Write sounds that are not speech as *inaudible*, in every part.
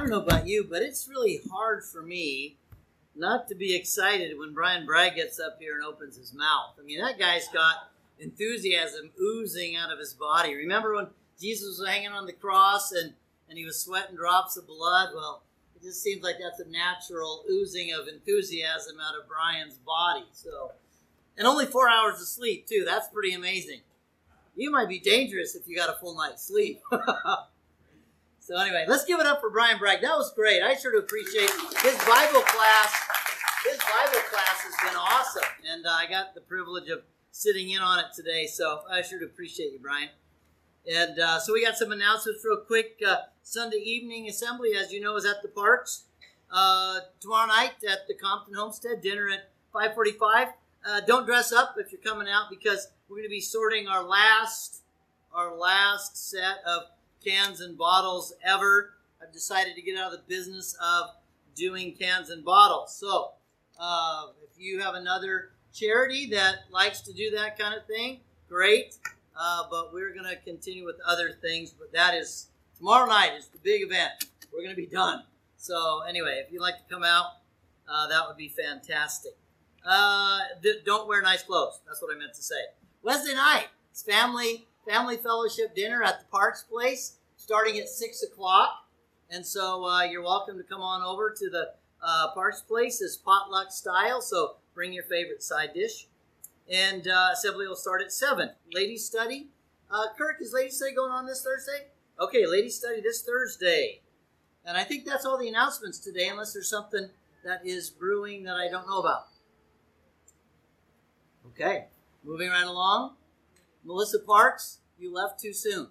don't know about you, but it's really hard for me not to be excited when Brian Bragg gets up here and opens his mouth. I mean, that guy's got enthusiasm oozing out of his body. Remember when Jesus was hanging on the cross and, and he was sweating drops of blood? Well, it just seems like that's a natural oozing of enthusiasm out of Brian's body. So, and only four hours of sleep too. That's pretty amazing. You might be dangerous if you got a full night's sleep. *laughs* so anyway, let's give it up for Brian Bragg. That was great. I sure do appreciate his Bible class. His Bible class has been awesome, and uh, I got the privilege of sitting in on it today. So I sure do appreciate you, Brian. And uh, so we got some announcements real quick. Uh, Sunday evening assembly, as you know, is at the parks. Uh, tomorrow night at the Compton Homestead, dinner at 545. Uh, don't dress up if you're coming out because we're going to be sorting our last our last set of cans and bottles ever. I've decided to get out of the business of doing cans and bottles. So uh, if you have another charity that likes to do that kind of thing, great. Uh, but we're going to continue with other things. But that is tomorrow night is the big event. We're going to be done. So anyway, if you'd like to come out, uh, that would be fantastic. Uh, th- don't wear nice clothes. That's what I meant to say. Wednesday night, it's family family fellowship dinner at the Parks Place, starting at six o'clock. And so uh, you're welcome to come on over to the uh, Parks Place. It's potluck style, so bring your favorite side dish. And uh, assembly will start at seven. Ladies study. Uh, Kirk, is ladies study going on this Thursday? Okay, ladies study this Thursday. And I think that's all the announcements today, unless there's something that is brewing that I don't know about. Okay, moving right along. Melissa Parks, you left too soon.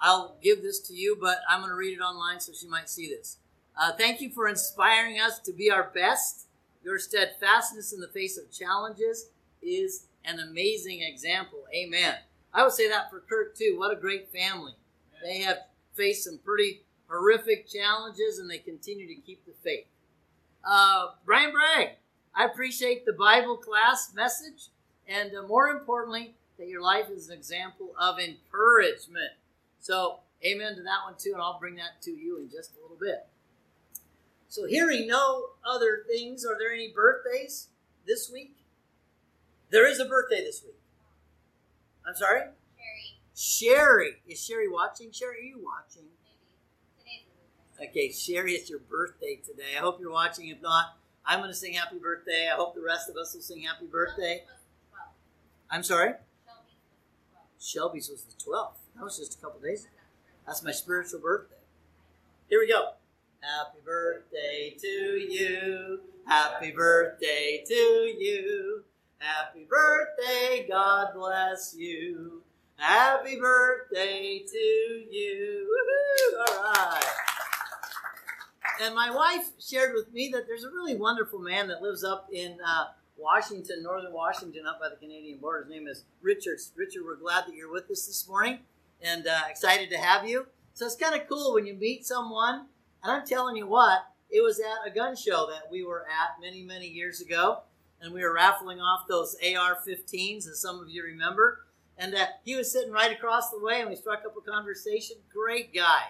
I'll give this to you, but I'm going to read it online so she might see this. Uh, thank you for inspiring us to be our best. Your steadfastness in the face of challenges is an amazing example. Amen. I would say that for Kurt too. What a great family. They have faced some pretty horrific challenges and they continue to keep the faith. Uh, Brian Bragg, I appreciate the Bible class message and uh, more importantly, that your life is an example of encouragement. So, amen to that one too, and I'll bring that to you in just a little bit. So, hearing no other things, are there any birthdays this week? There is a birthday this week. I'm sorry? Sherry. Sherry. Is Sherry watching? Sherry, are you watching? Maybe. Today's her birthday. Okay, Sherry, it's your birthday today. I hope you're watching. If not, I'm going to sing happy birthday. I hope the rest of us will sing happy birthday. Shelby's was the 12th. I'm sorry? Shelby's was the 12th. Shelby's was the 12th. That was just a couple days ago. That's my spiritual birthday. Here we go. Happy birthday to you. Happy birthday to you. Happy birthday. God bless you. Happy birthday to you. Woohoo! All right. And my wife shared with me that there's a really wonderful man that lives up in uh, Washington, northern Washington, up by the Canadian border. His name is Richard. Richard, we're glad that you're with us this morning and uh, excited to have you. So it's kind of cool when you meet someone. And I'm telling you what, it was at a gun show that we were at many, many years ago. And we were raffling off those AR 15s, as some of you remember. And uh, he was sitting right across the way, and we struck up a conversation. Great guy.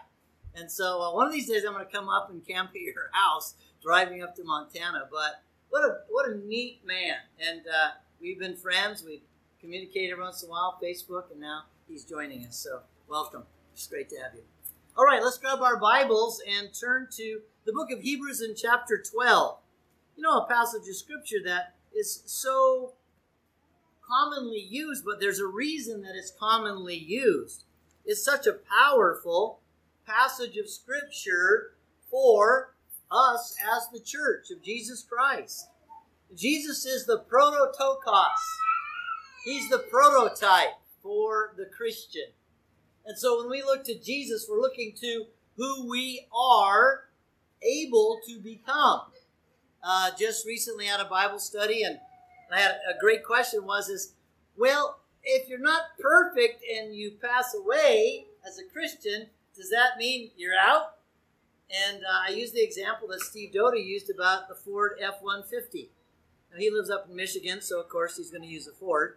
And so uh, one of these days, I'm going to come up and camp at your *laughs* house, driving up to Montana. But what a what a neat man! And uh, we've been friends. We communicate every once in a while, Facebook, and now he's joining us. So welcome. It's great to have you. All right, let's grab our Bibles and turn to the book of Hebrews in chapter 12. You know, a passage of scripture that is so commonly used, but there's a reason that it's commonly used. It's such a powerful passage of scripture for us as the church of Jesus Christ. Jesus is the prototokos. He's the prototype for the Christian. And so when we look to Jesus, we're looking to who we are able to become. Uh, just recently had a Bible study, and I had a great question was is, well, if you're not perfect and you pass away as a Christian, does that mean you're out? And uh, I use the example that Steve Doty used about the Ford F 150. Now, he lives up in Michigan, so of course he's going to use a Ford.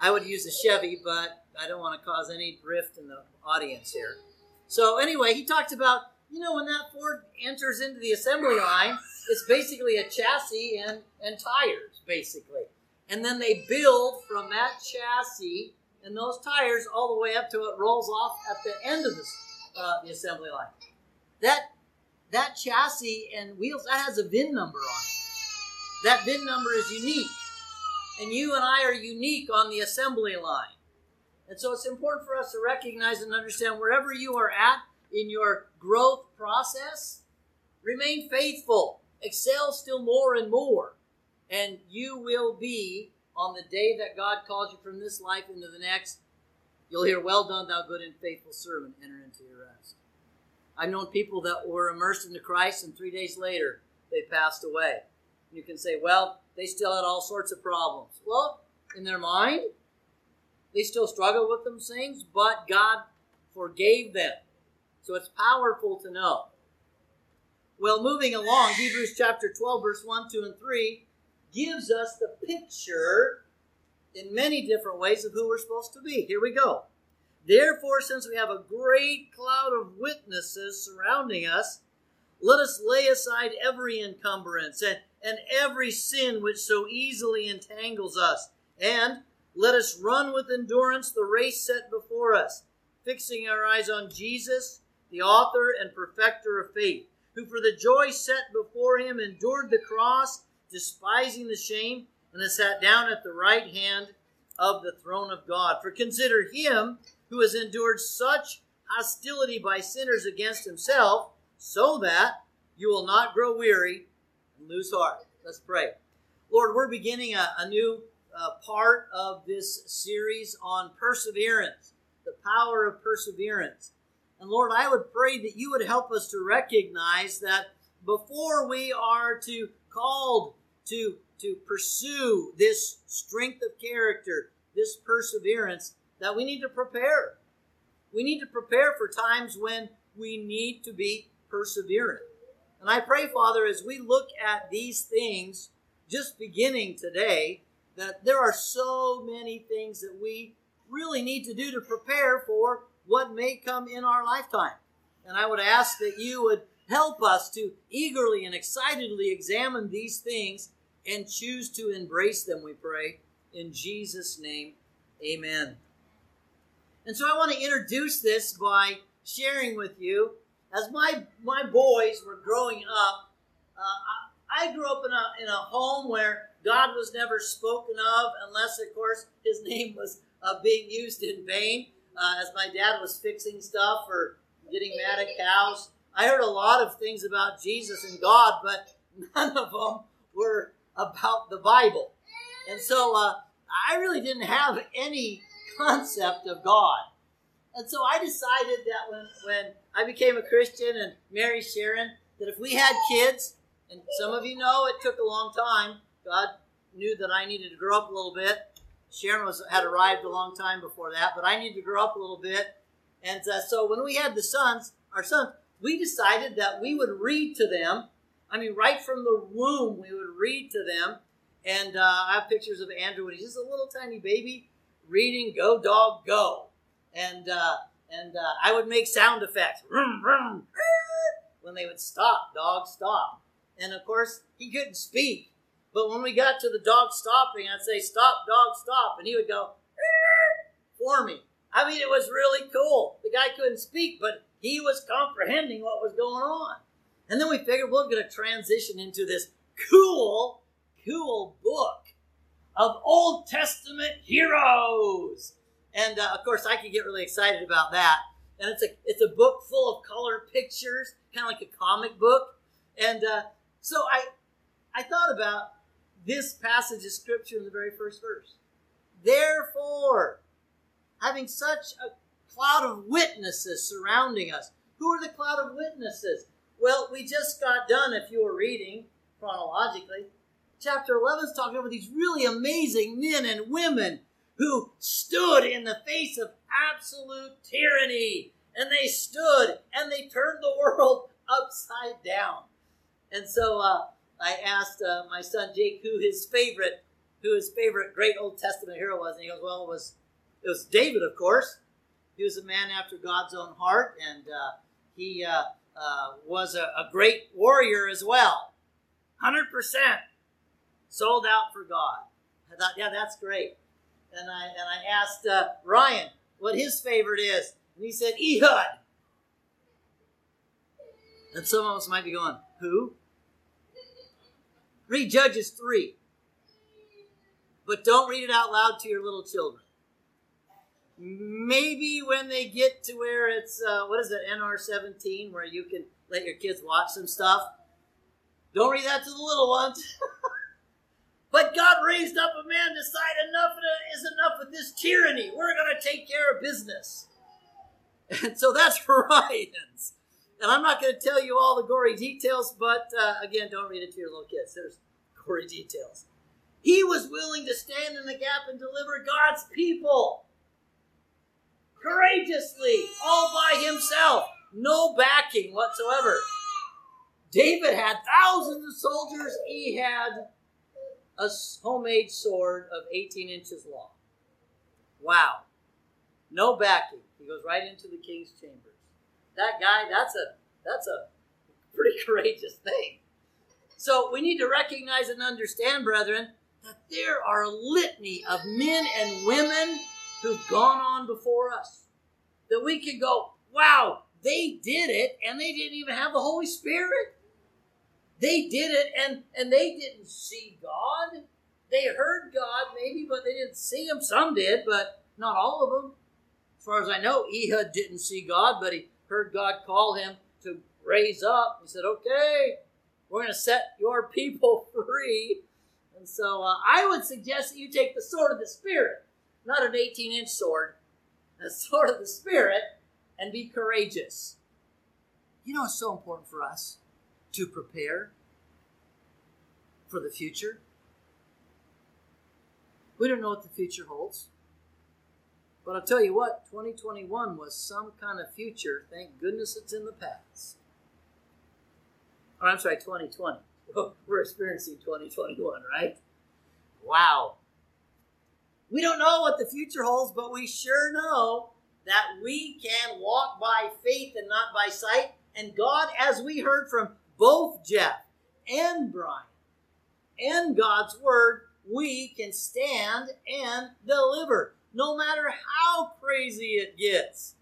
I would use a Chevy, but I don't want to cause any drift in the audience here. So, anyway, he talked about you know, when that Ford enters into the assembly line, it's basically a chassis and, and tires, basically. And then they build from that chassis and those tires all the way up to it rolls off at the end of the, uh, the assembly line. That that chassis and wheels that has a VIN number on it. That VIN number is unique, and you and I are unique on the assembly line. And so it's important for us to recognize and understand wherever you are at in your growth process, remain faithful, excel still more and more, and you will be on the day that God calls you from this life into the next. You'll hear, Well done, thou good and faithful servant, enter into your rest. I've known people that were immersed into Christ, and three days later, they passed away. You can say, Well, they still had all sorts of problems. Well, in their mind, they still struggle with them things, but God forgave them. So it's powerful to know. Well, moving along, Hebrews chapter 12, verse 1, 2, and 3 gives us the picture in many different ways of who we're supposed to be. Here we go. Therefore, since we have a great cloud of witnesses surrounding us, let us lay aside every encumbrance and, and every sin which so easily entangles us, and let us run with endurance the race set before us, fixing our eyes on Jesus the author and perfecter of faith, who for the joy set before him endured the cross, despising the shame, and has sat down at the right hand of the throne of God. For consider him who has endured such hostility by sinners against himself, so that you will not grow weary and lose heart. Let's pray. Lord, we're beginning a, a new uh, part of this series on perseverance, the power of perseverance. And Lord, I would pray that you would help us to recognize that before we are to called to to pursue this strength of character, this perseverance, that we need to prepare. We need to prepare for times when we need to be perseverant. And I pray, Father, as we look at these things just beginning today, that there are so many things that we really need to do to prepare for what may come in our lifetime. And I would ask that you would help us to eagerly and excitedly examine these things and choose to embrace them, we pray. In Jesus' name, amen. And so I want to introduce this by sharing with you, as my, my boys were growing up, uh, I, I grew up in a, in a home where God was never spoken of, unless, of course, his *laughs* name was uh, being used in vain uh, as my dad was fixing stuff or getting mad at cows. I heard a lot of things about Jesus and God, but *laughs* none of them were about the Bible. And so uh, I really didn't have any concept of God. And so I decided that when, when I became a Christian and married Sharon, that if we had kids, and some of you know it took a long time, God knew that I needed to grow up a little bit. Sharon was had arrived a long time before that, but I needed to grow up a little bit. And uh, so when we had the sons, our sons, we decided that we would read to them. I mean, right from the womb, we would read to them. And uh, I have pictures of Andrew when he's just a little tiny baby reading "Go Dog Go," and uh, and uh, I would make sound effects vroom, vroom, when they would stop, dog stop. And of course, he couldn't speak, but when we got to the dog stopping, I'd say, Stop, dog, stop. And he would go, for me. I mean, it was really cool. The guy couldn't speak, but he was comprehending what was going on. And then we figured we're going to transition into this cool, cool book of Old Testament heroes. And uh, of course, I could get really excited about that. And it's a it's a book full of color pictures, kind of like a comic book. And uh, so I I thought about this passage of scripture in the very first verse. Therefore, having such a cloud of witnesses surrounding us. Who are the cloud of witnesses? Well, we just got done, if you were reading chronologically. Chapter 11 is talking about these really amazing men and women who stood in the face of absolute tyranny. And they stood and they turned the *laughs* world upside down. And so uh, I asked uh, my son Jake who his favorite, who his favorite great Old Testament hero was, and he goes, "Well, it was it was David, of course. He was a man after God's own heart, and uh, he uh, uh, was a, a great warrior as well. 100% sold out for God. I thought, yeah, that's great. And I, and I asked uh, Ryan what his favorite is. And he said, Ehud. And some of us might be going, who? Read Judges 3. But don't read it out loud to your little children. Maybe when they get to where it's, uh, what is it, NR 17, where you can let your kids watch some stuff. Don't read that to the little ones. *laughs* but God raised up a man, decided enough is enough of this tyranny. We're going to take care of business. And so that's *laughs* Ryan's. And I'm not going to tell you all the gory details, but uh, again, don't read it to your little kids. There's *laughs* gory details. He was willing to stand in the gap and deliver God's people courageously, all by himself, no backing whatsoever. David had thousands of soldiers. He had a homemade sword of 18 inches long. Wow. No backing. He goes right into the king's chambers. That guy, that's a that's a pretty *laughs* courageous thing. So we need to recognize and understand, brethren, that there are a litany of men and women who've gone on before us. That we can go, wow, they did it and they didn't even have the Holy Spirit. They did it and, and they didn't see God. They heard God maybe, but they didn't see him. Some did, but not all of them. As far as I know, Ehud didn't see God, but he heard God call him to raise up. He said, okay, we're going to set your *laughs* people free. And so uh, I would suggest that you take the sword of the Spirit, not an 18 inch sword, the *laughs* sword of the Spirit, and be courageous. You know, it's so important for us to prepare for the future. We don't know what the future holds. But I'll tell you what, 2021 was some kind of future. Thank goodness it's in the past. Or I'm sorry, 2020. *laughs* We're experiencing 2021, right? Wow. We don't know what the future holds, but we sure know that we can walk by faith and not by sight. And God, as we heard from both Jeff and Brian and God's Word, we can stand and deliver no matter how crazy it gets.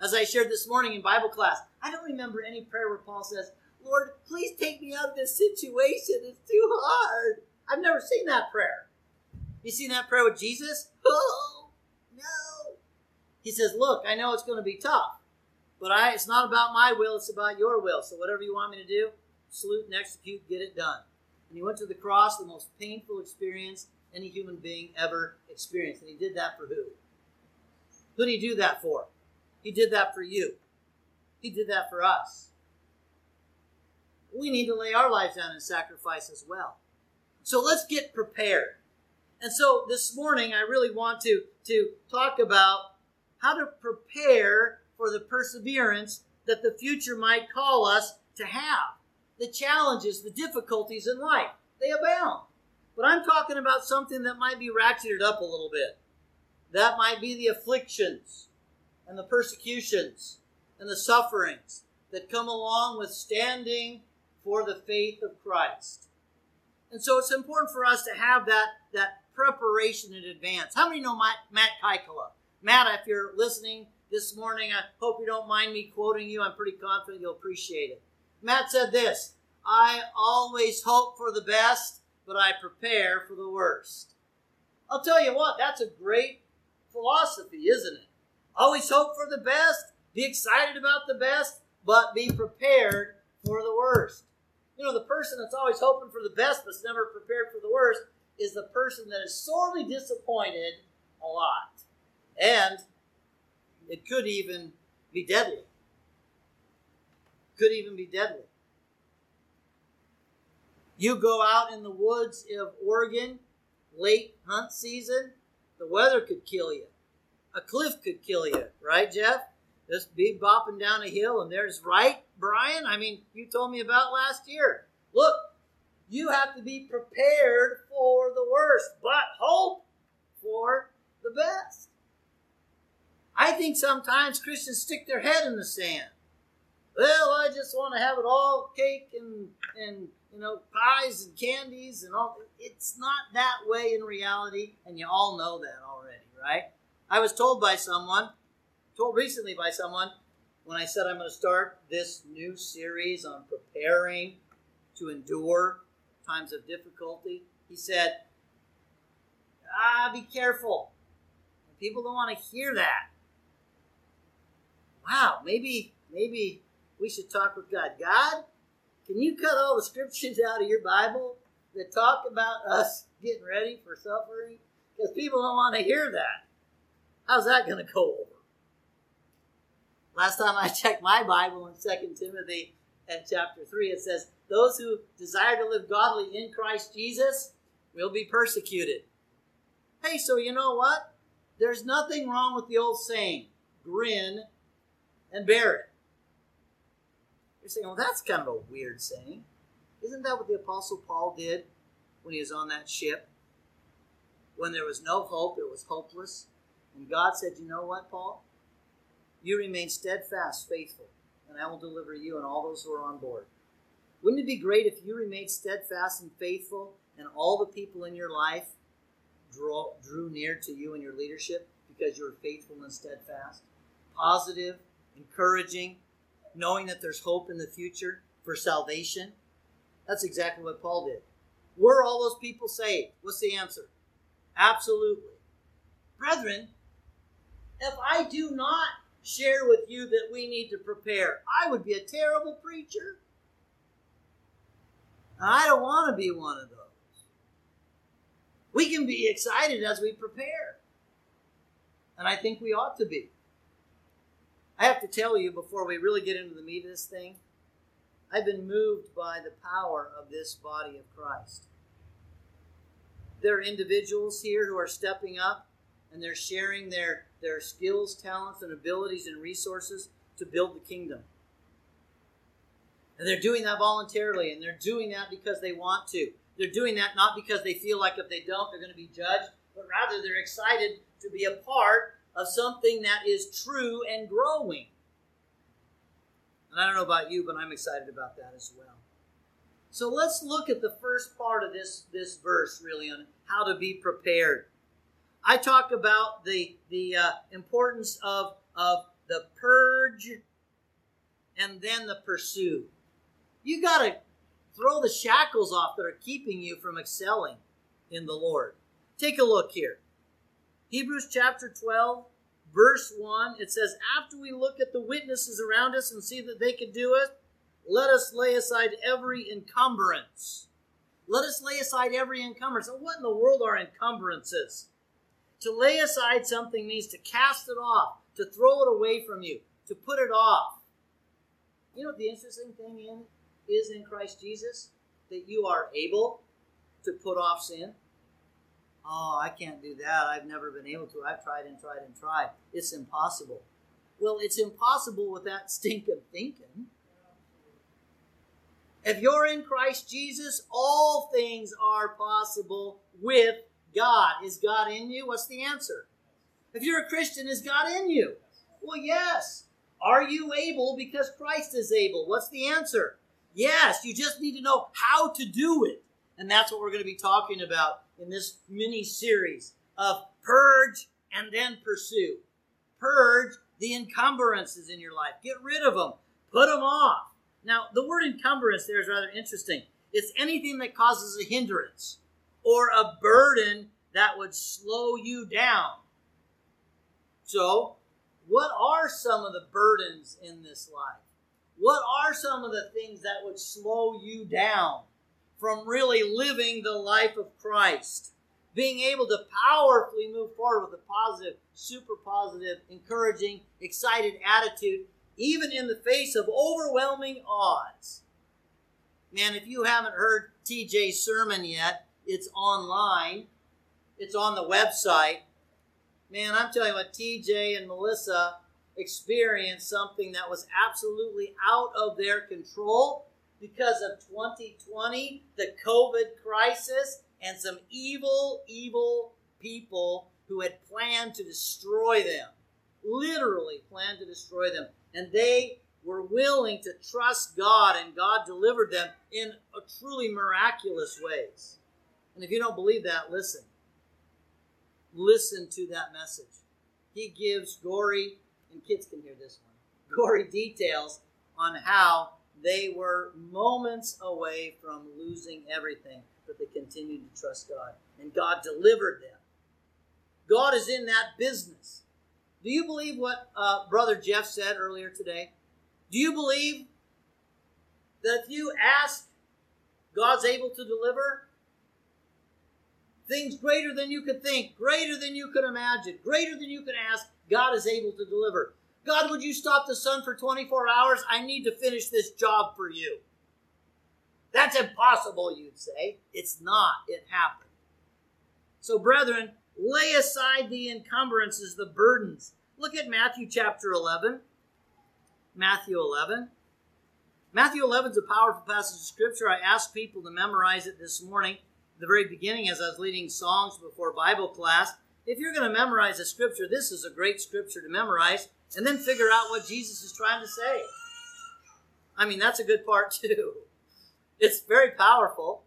As I shared this morning in Bible class, I don't remember any prayer where Paul says, Lord, please take me out of this situation. It's too hard. I've never seen that prayer. You seen that prayer with Jesus? *laughs* Oh, no. He says, Look, I know it's going to be tough, but I, it's not about my will, it's about your will. So whatever you want me to do, salute and execute, get it done. And he went to the cross, the most painful experience any human being ever experienced. And he did that for who? Who did he do that for? He did that for you. He did that for us. We need to lay our lives down in sacrifice as well. So let's get prepared. And so this morning, I really want to, to talk about how to prepare for the perseverance that the future might call us to have. The challenges, the difficulties in life, they abound. But I'm talking about something that might be ratcheted up a little bit. That might be the afflictions and the persecutions and the sufferings that come along with standing for the faith of Christ. And so it's important for us to have that, that preparation in advance. How many know Matt, Kaikala? Matt, if you're listening this morning, I hope you don't mind me quoting you. I'm pretty confident you'll appreciate it. Matt said this I always hope for the best but I prepare for the worst. I'll tell you what, that's a great philosophy, isn't it? Always hope for the best, be excited about the best, but be prepared for the worst. You know, the person that's always hoping for the best but's never prepared for the worst is the person that is sorely disappointed a lot. And it could even be deadly. Could even be deadly. You go out in the woods of Oregon, late hunt season, the weather could kill you. A cliff could kill you, right, Jeff? Just be bopping down a hill, and there's right, Brian. I mean, you told me about last year. Look, you have to be prepared for the worst, but hope for the best. I think sometimes Christians stick their head in the sand. well, I just want to have it all cake and and you know pies and candies and all. It's not that way in reality, and you all know that already, right? I was told by someone, told recently by someone, when I said I'm going to start this new series on preparing to endure times of difficulty. He said, "Ah, be careful." People don't want to hear that. Wow, maybe maybe we should talk with God. God, can you cut all the scriptures out of your Bible that talk about us getting ready for suffering? Because people don't want to hear that. How's that going to go over? Last time I checked my Bible in 2 Timothy and chapter 3, it says, Those who desire to live godly in Christ Jesus will be persecuted. Hey, so you know what? There's nothing wrong with the old saying, grin and bear it. You're saying, well, that's kind of a weird saying. Isn't that what the Apostle Paul did when he was on that ship? When there was no hope, it was hopeless. And God said, You know what, Paul? You remain steadfast, faithful, and I will deliver you and all those who are on board. Wouldn't it be great if you remained steadfast and faithful and all the people in your life draw, drew near to you and your leadership because you were faithful and steadfast? Positive, encouraging, knowing that there's hope in the future for salvation. That's exactly what Paul did. Were all those people saved? What's the answer? Absolutely. Brethren, if I do not share with you that we need to prepare, I would be a terrible preacher. I don't want to be one of those. We can be excited as we prepare. And I think we ought to be. I have to tell you before we really get into the meat of this thing, I've been moved by the power of this body of Christ. There are individuals here who are stepping up and they're sharing their, their skills, talents, and abilities and resources to build the kingdom. And they're doing that voluntarily, and they're doing that because they want to. They're doing that not because they feel like if they don't, they're going to be judged, but rather they're excited to be a part of something that is true and growing. And I don't know about you, but I'm excited about that as well. So let's look at the first part of this, this verse, really, on how to be prepared. I talk about the, the uh, importance of, of the purge and then the pursue. You got to throw the shackles off that are keeping you from excelling in the Lord. Take a look here. Hebrews chapter 12, verse 1, it says, After we look at the witnesses around us and see that they can do it, let us lay aside every encumbrance. Let us lay aside every encumbrance. what in the world are encumbrances? To lay aside something means to cast it off, to throw it away from you, to put it off. You know the interesting thing in, is in Christ Jesus? That you are able to put off sin. Oh, I can't do that. I've never been able to. I've tried and tried and tried. It's impossible. Well, it's impossible with that *laughs* stinking thinking. If you're in Christ Jesus, all things are possible with God. Is God in you? What's the answer? If you're a Christian, is God in you? Well, yes. Are you able because Christ is able? What's the answer? Yes. You just need to know how to do it. And that's what we're going to be talking about in this mini series of purge and then pursue. Purge the encumbrances in your life. Get rid of them. Put them off. Now, the word encumbrance there is rather interesting. It's anything that causes a hindrance or a burden that would slow you down. So, what are some of the burdens in this life? What are some of the things that would slow you down from really living the life of Christ? Being able to powerfully move forward with a positive, super positive, encouraging, excited attitude, even in the face of overwhelming odds. Man, if you haven't heard TJ's sermon yet, it's online, it's on the website. Man, I'm telling you what, TJ and Melissa experienced something that was absolutely out of their control because of 2020, the COVID crisis, and some evil, evil people who had planned to destroy them. Literally planned to destroy them. And they were willing to trust God, and God delivered them in a truly miraculous ways. And if you don't believe that, listen. Listen to that message. He gives gory, and kids can hear this one, gory details on how they were moments away from losing everything, but they continued to trust God. And God delivered them. God is in that business. Do you believe what uh, Brother Jeff said earlier today? Do you believe that if you ask, God's able to deliver? Things greater than you could think, greater than you could imagine, greater than you could ask, God is able to deliver. God, would you stop the sun for 24 hours? I need to finish this job for you. That's impossible, you'd say. It's not. It happened. So, brethren, lay aside the encumbrances, the burdens. Look at Matthew chapter 11. Matthew 11. Matthew 11 is a powerful passage of scripture. I asked people to memorize it this morning, the very beginning, as I was leading songs before Bible class. If you're going to memorize a scripture, this is a great scripture to memorize, and then figure out what Jesus is trying to say. I mean, that's a good part *laughs* too. It's very powerful.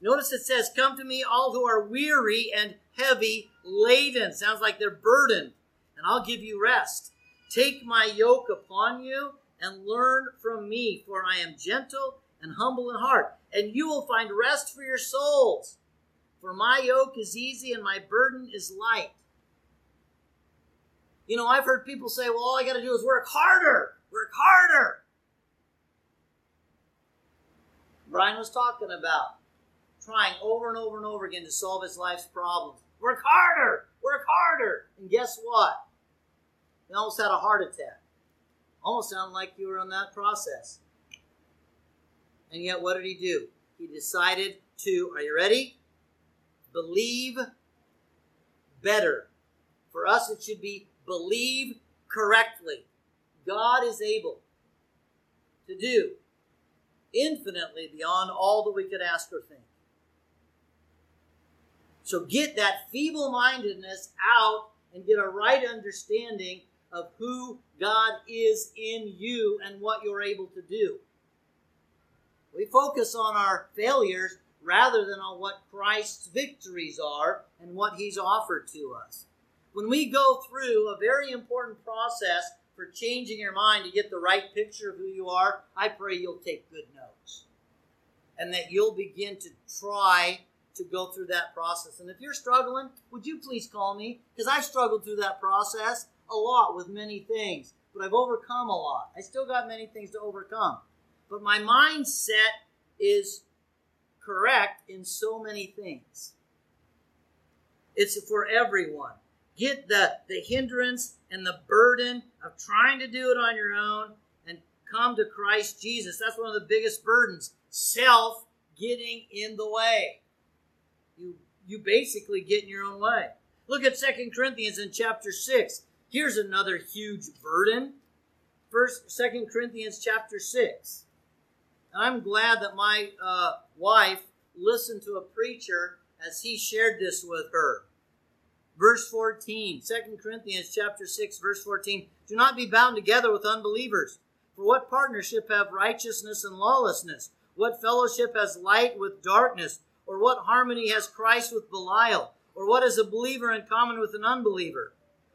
Notice it says, Come to me, all who are weary and heavy laden. Sounds like they're burdened, and I'll give you rest. Take my yoke upon you and learn from me, for I am gentle and humble in heart, and you will find rest for your souls. For my yoke is easy and my burden is light. You know, I've heard people say, well, all I got to do is work harder, work harder. Brian was talking about trying over and over and over again to solve his life's problems. Work harder, work harder. And guess what? He almost had a heart attack. Almost sounded like you were in that process. And yet, what did he do? He decided to, are you ready? Believe better. For us, it should be believe correctly. God is able to do infinitely beyond all that we could ask or think. So get that feeble mindedness out and get a right understanding of who God is in you and what you're able to do. We focus on our failures rather than on what Christ's victories are and what He's offered to us. When we go through a very important process for changing your mind to get the right picture of who you are, I pray you'll take good notes and that you'll begin to try to go through that process. And if you're struggling, would you please call me? Because I've struggled through that process a lot with many things, but I've overcome a lot. I still got many things to overcome. But my mindset is correct in so many things. It's for everyone. Get the, the hindrance and the burden of trying to do it on your own and come to Christ Jesus. That's one of the biggest burdens. Self getting in the way. You you basically get in your own way. Look at Second Corinthians in chapter 6. Here's another huge burden. First, Second Corinthians chapter 6. I'm glad that my uh, wife listened to a preacher as he shared this with her. Verse 14, 2 Corinthians chapter 6, verse 14. Do not be bound together with unbelievers. For what partnership have righteousness and lawlessness? What fellowship has light with darkness? Or what harmony has Christ with Belial? Or what is a believer in common with an unbeliever?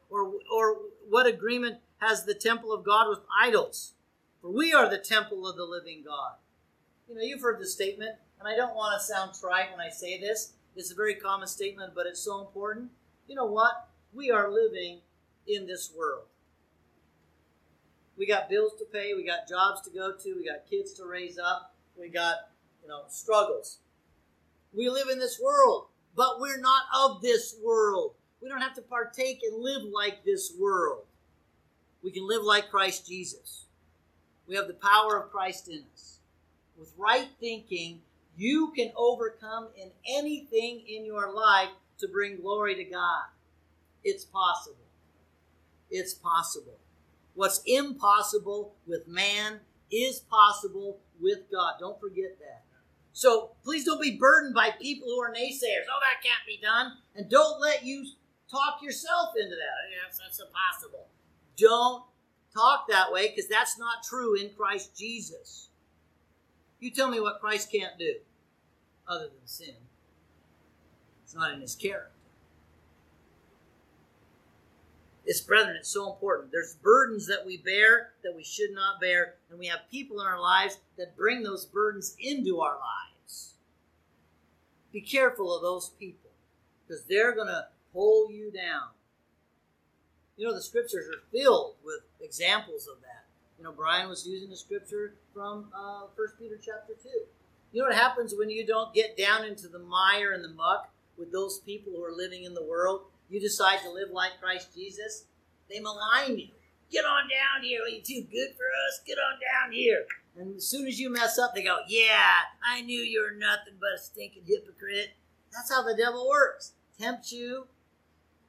Or, or what agreement has the temple of God with idols? For we are the temple of the living God. You know, you've heard the statement, and I don't want to sound trite when I say this. It's a very common statement, but it's so important. You know what? We are living in this world. We got bills to pay, we got jobs to go to, we got kids to raise up, we got, you know, struggles. We live in this world, but we're not of this world. We don't have to partake and live like this world. We can live like Christ Jesus. We have the power of Christ in us. With right thinking, you can overcome in anything in your life to bring glory to God. It's possible. It's possible. What's impossible with man is possible with God. Don't forget that. So please don't be burdened by people who are naysayers. Oh, that can't be done. And don't let you talk yourself into that. Yes, that's impossible. Don't talk that way because that's not true in Christ Jesus. You tell me what Christ can't do other than sin. It's not in his character. It's, brethren, it's so important. There's burdens that we bear that we should not bear, and we have people in our lives that bring those burdens into our lives. Be careful of those people because they're going to pull you down. You know, the scriptures are filled with examples of that. You know, Brian was using the scripture from uh, 1 Peter chapter 2. You know what happens when you don't get down into the mire and the muck with those people who are living in the world? You decide to live like Christ Jesus, they malign you. Get on down here. Are you too good for us? Get on down here. And as soon as you mess up, they go, Yeah, I knew you were nothing but a stinking hypocrite. That's how the devil works. Tempts you,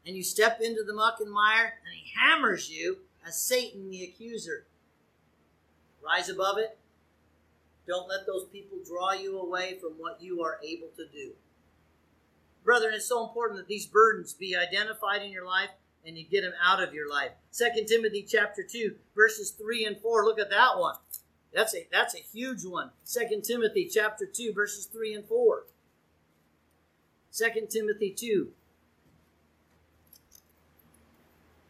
and you step into the muck and mire, and he hammers you as Satan the accuser. Rise above it. Don't let those people draw you away from what you are able to do. Brethren, it's so important that these burdens be identified in your life and you get them out of your life. 2 Timothy chapter 2, verses 3 and 4. Look at that one. That's a that's a huge one. 2 Timothy chapter 2, verses 3 and 4. 2 Timothy 2,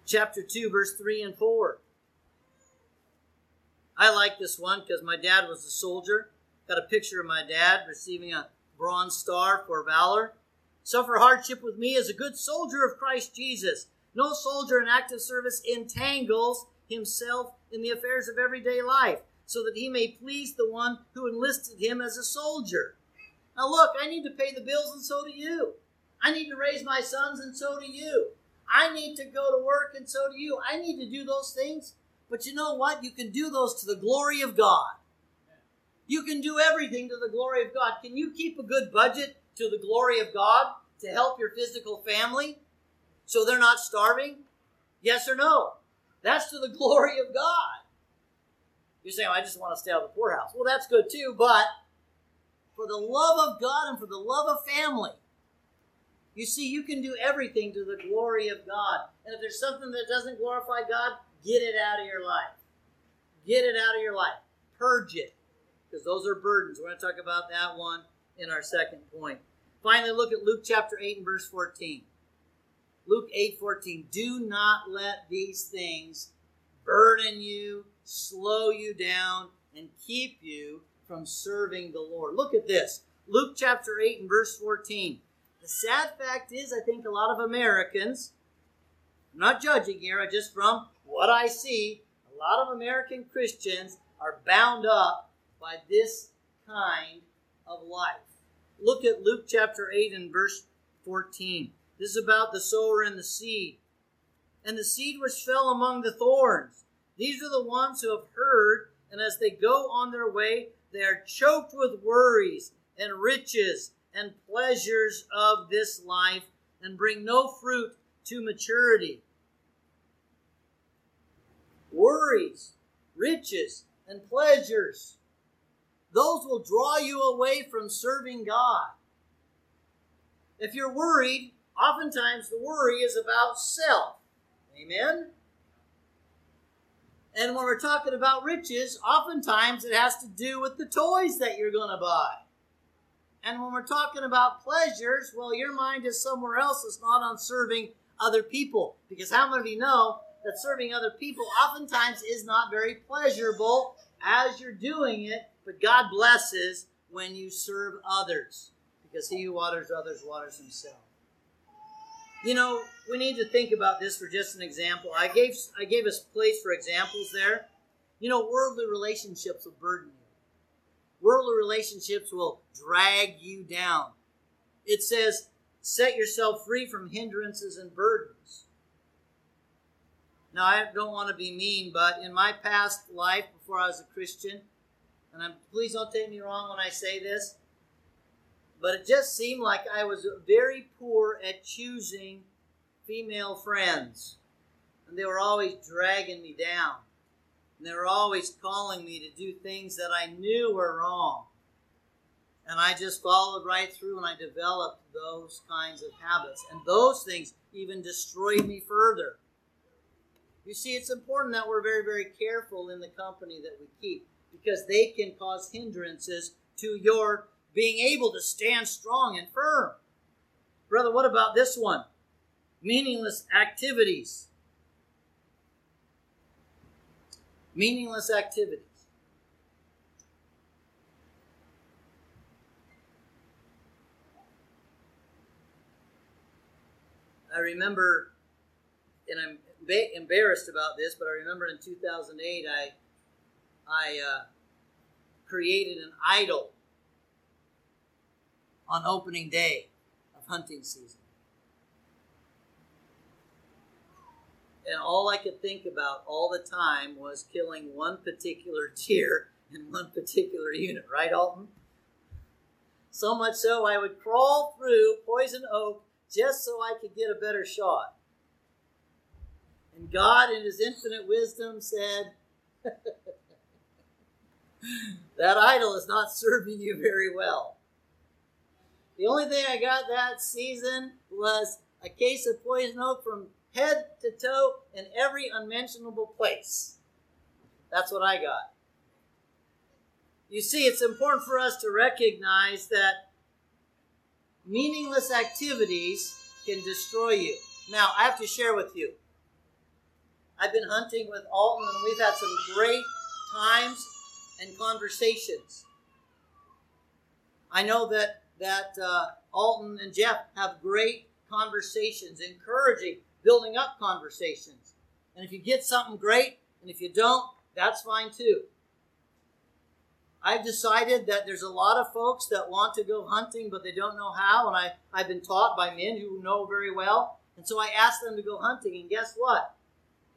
chapter 2, verse 3 and 4. I like this one because my dad was a soldier. Got a picture of my dad receiving a bronze star for valor. Suffer hardship with me as a good soldier of Christ Jesus. No soldier in active service entangles himself in the affairs of everyday life, so that he may please the one who enlisted him as a soldier. Now, look, I need to pay the bills, and so do you. I need to raise my sons, and so do you. I need to go to work, and so do you. I need to do those things. But you know what? You can do those to the glory of God. You can do everything to the glory of God. Can you keep a good budget to the glory of God to help your physical family so they're not starving? Yes or no? That's to the *laughs* glory of God. You're saying, well, I just want to stay out of the poorhouse. Well, that's good too, but for the love of God and for the love of family, you see, you can do everything to the glory of God. And if there's something that doesn't glorify God, get it out of your life. Get it out of your life. Purge it. Because those are burdens. We're going to talk about that one in our second point. Finally, look at Luke chapter 8 and verse 14. Luke 8 14. Do not let these things burden you, slow you down, and keep you from serving the Lord. Look at this. Luke chapter 8 and verse 14. The sad fact is, I think a lot of Americans, I'm not judging here, I just from what I see, a lot of American Christians are bound up by this kind of life. Look at Luke chapter 8 and verse 14. This is about the sower and the seed. And the seed which fell among the thorns. These are the ones who have heard, and as they go on their way, they are choked with worries and riches and pleasures of this life and bring no fruit to maturity. Worries, riches, and pleasures, those will draw you away from serving God. If you're worried, oftentimes the worry is about self. Amen? And when we're talking about riches, oftentimes it has to do with the toys that you're going to buy. And when we're talking about pleasures, well, your mind is somewhere else. It's not on serving other people. Because how many of you know that serving other people oftentimes is not very pleasurable as you're doing it, but God blesses when you serve others. Because he who waters others waters himself. You know, we need to think about this for just an example. I gave I gave us place for examples there. You know, worldly relationships will burden you worldly relationships will drag you down. It says, set yourself free from hindrances and burdens. Now, I don't want to be mean, but in my past life, before I was a Christian, and I'm, please don't take me wrong when I say this, but it just seemed like I was very poor at choosing female friends. And they were always dragging me down. And they were always calling me to do things that I knew were wrong. And I just followed right through and I developed those kinds of habits. And those things even destroyed me further. You see, it's important that we're very, very careful in the company that we keep because they can cause hindrances to your being able to stand strong and firm. Brother, what about this one? Meaningless activities. Meaningless activities. I remember, and I'm embarrassed about this, but I remember in 2008, I, I uh, created an idol on opening day of hunting season. And all I could think about all the time was killing one particular *laughs* deer in one particular unit, right, Alton? So much so I would crawl through poison oak just so I could get a better shot. And God, in His infinite wisdom, said, *laughs* *laughs* That idol is not serving you very well. The only thing I got that season was a case of poison oak from head to toe in every unmentionable place. That's what I got. You see, it's important for us to recognize that meaningless activities can destroy you. Now, I have to share with you. I've been hunting with Alton, and we've had some great times and conversations. I know that that uh, Alton and Jeff have great conversations, encouraging, building up conversations. And if you get something great, and if you don't, that's fine too. I've decided that there's a lot of folks that want to go hunting, but they don't know how. And I, I've been taught by men who know very well. And so I asked them to go hunting. And guess what?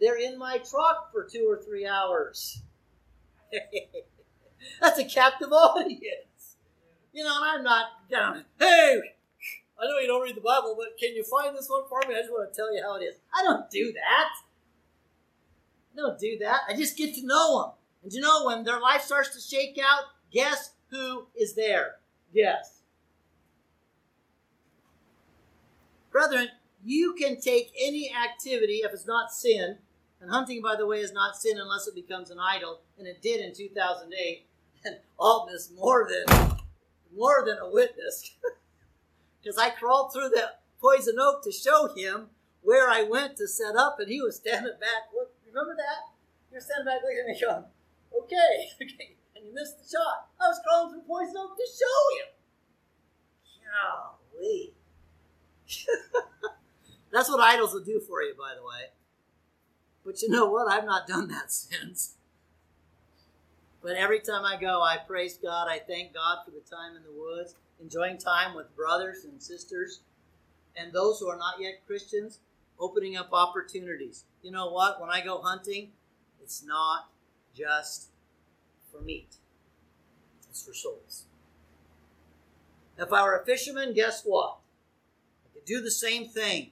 They're in my truck for two or three hours. *laughs* *laughs* That's a captive audience. You know, and I'm not down. Hey, I know you don't read the Bible, but can you find this one for me? I just want to tell you how it is. I don't do that. I don't do that. I just get to know them. And you know, when their life starts to shake out, guess who is there? Yes. Brethren, you can take any activity if it's not sin, and hunting, by the way, is not sin unless it becomes an idol, and it did in 2008. And Alton is more than more than a witness, *laughs* because I crawled through the poison oak to show him where I went to set up, and he was standing back. Look, remember that? You're standing back looking at me, going, "Okay, *laughs* okay," and you missed the shot. I was crawling through poison oak to show him. Golly. *laughs* That's what idols will do for you, by the way. But you know what? I've not done that since. But every time I go, I praise God. I thank God for the time in the woods, enjoying time with brothers and sisters and those who are not yet Christians, opening up opportunities. You know what? When I go hunting, it's not just for meat, it's for souls. If I were a fisherman, guess what? I could do the same thing.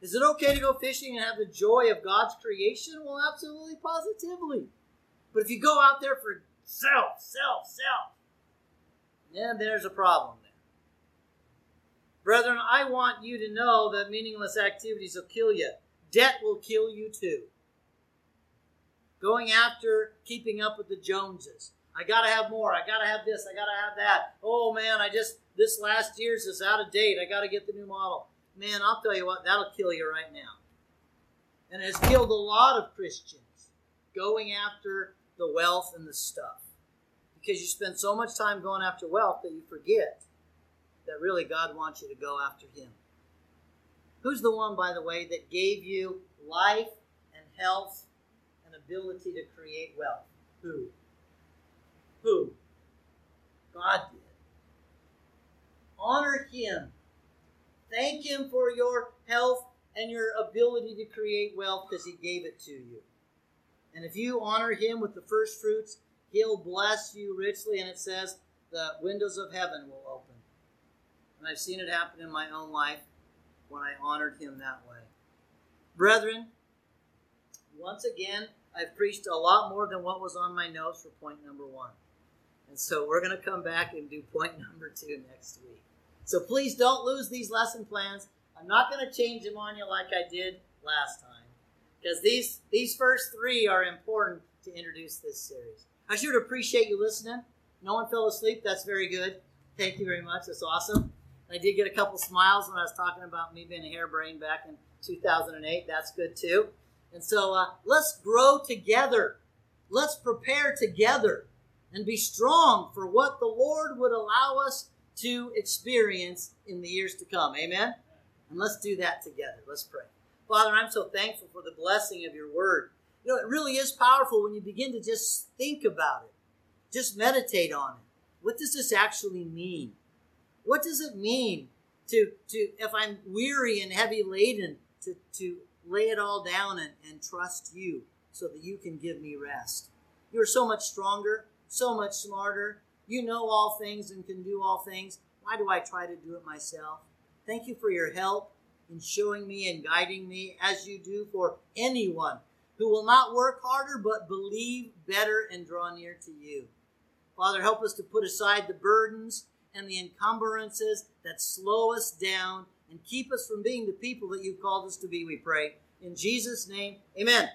Is it okay to go fishing and have the joy of God's creation? Well, absolutely, positively. But if you go out there for self, self, self, then there's a problem there. Brethren, I want you to know that meaningless activities will kill you. Debt will kill you too. Going after keeping up with the Joneses. I gotta have more. I gotta have this. I gotta have that. Oh man, I just, this last year's is out of date. I gotta get the new model. Man, I'll tell you what, that'll kill you right now. And it has killed a lot of Christians going after the wealth and the stuff. Because you spend so much time going after wealth that you forget that really God wants you to go after Him. Who's the one, by the way, that gave you life and health and ability to create wealth? Who? Who? God did. Honor Him. Thank Him for your health and your ability to create wealth because He gave it to you. And if you honor him with the first fruits, he'll bless you richly. And it says the windows of heaven will open. And I've seen it happen in my own life when I honored him that way. Brethren, once again, I've preached a lot more than what was on my notes for point number one. And so we're going to come back and do point *laughs* number two next week. So please don't lose these lesson plans. I'm not going to change them on you like I did last time because these these first three are important to introduce this series. I should appreciate you listening. No one fell asleep. That's very good. Thank you very much. That's awesome. I did get a couple smiles when I was talking about me being a harebrained back in 2008. That's good too. And so uh, let's grow together. Let's prepare together and be strong for what the Lord would allow us to experience in the years to come. Amen? And let's do that together. Let's pray. Father, I'm so thankful for the blessing of your word. You know, it really is powerful when you begin to just think about it, just meditate on it. What does this actually mean? What does it mean to, to if I'm weary and heavy laden, to, to lay it all down and, and trust you so that you can give me rest? You are so much stronger, so much smarter. You know all things and can do all things. Why do I try to do it myself? Thank you for your help in showing me and guiding me as you do for anyone who will not work harder but believe better and draw near to you. Father, help us to put aside the burdens and the encumbrances that slow us down and keep us from being the people that you've called us to be, we pray. In Jesus' name, amen.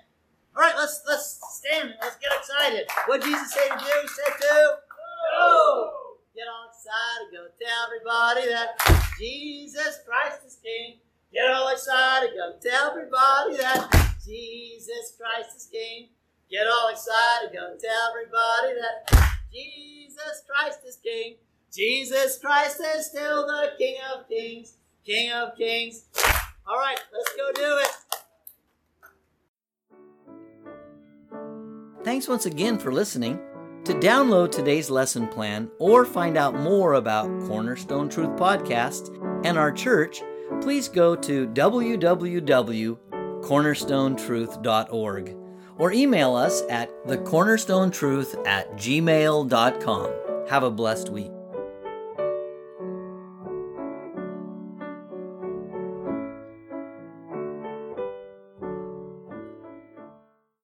All right, let's let's stand. Let's get excited. What Jesus say to do? Say to go. Get all excited. Go tell everybody that Jesus Christ is King. Get all excited. Go tell everybody that Jesus Christ is King. Get all excited. Go tell everybody that Jesus Christ is King. Jesus Christ is still the King of Kings. King of Kings. All right, let's go do it. Thanks once again for listening. To download today's lesson plan or find out more about Cornerstone Truth Podcast and our church, please go to www.cornerstonetruth.org or email us at thecornerstonetruth at gmail.com. Have a blessed week.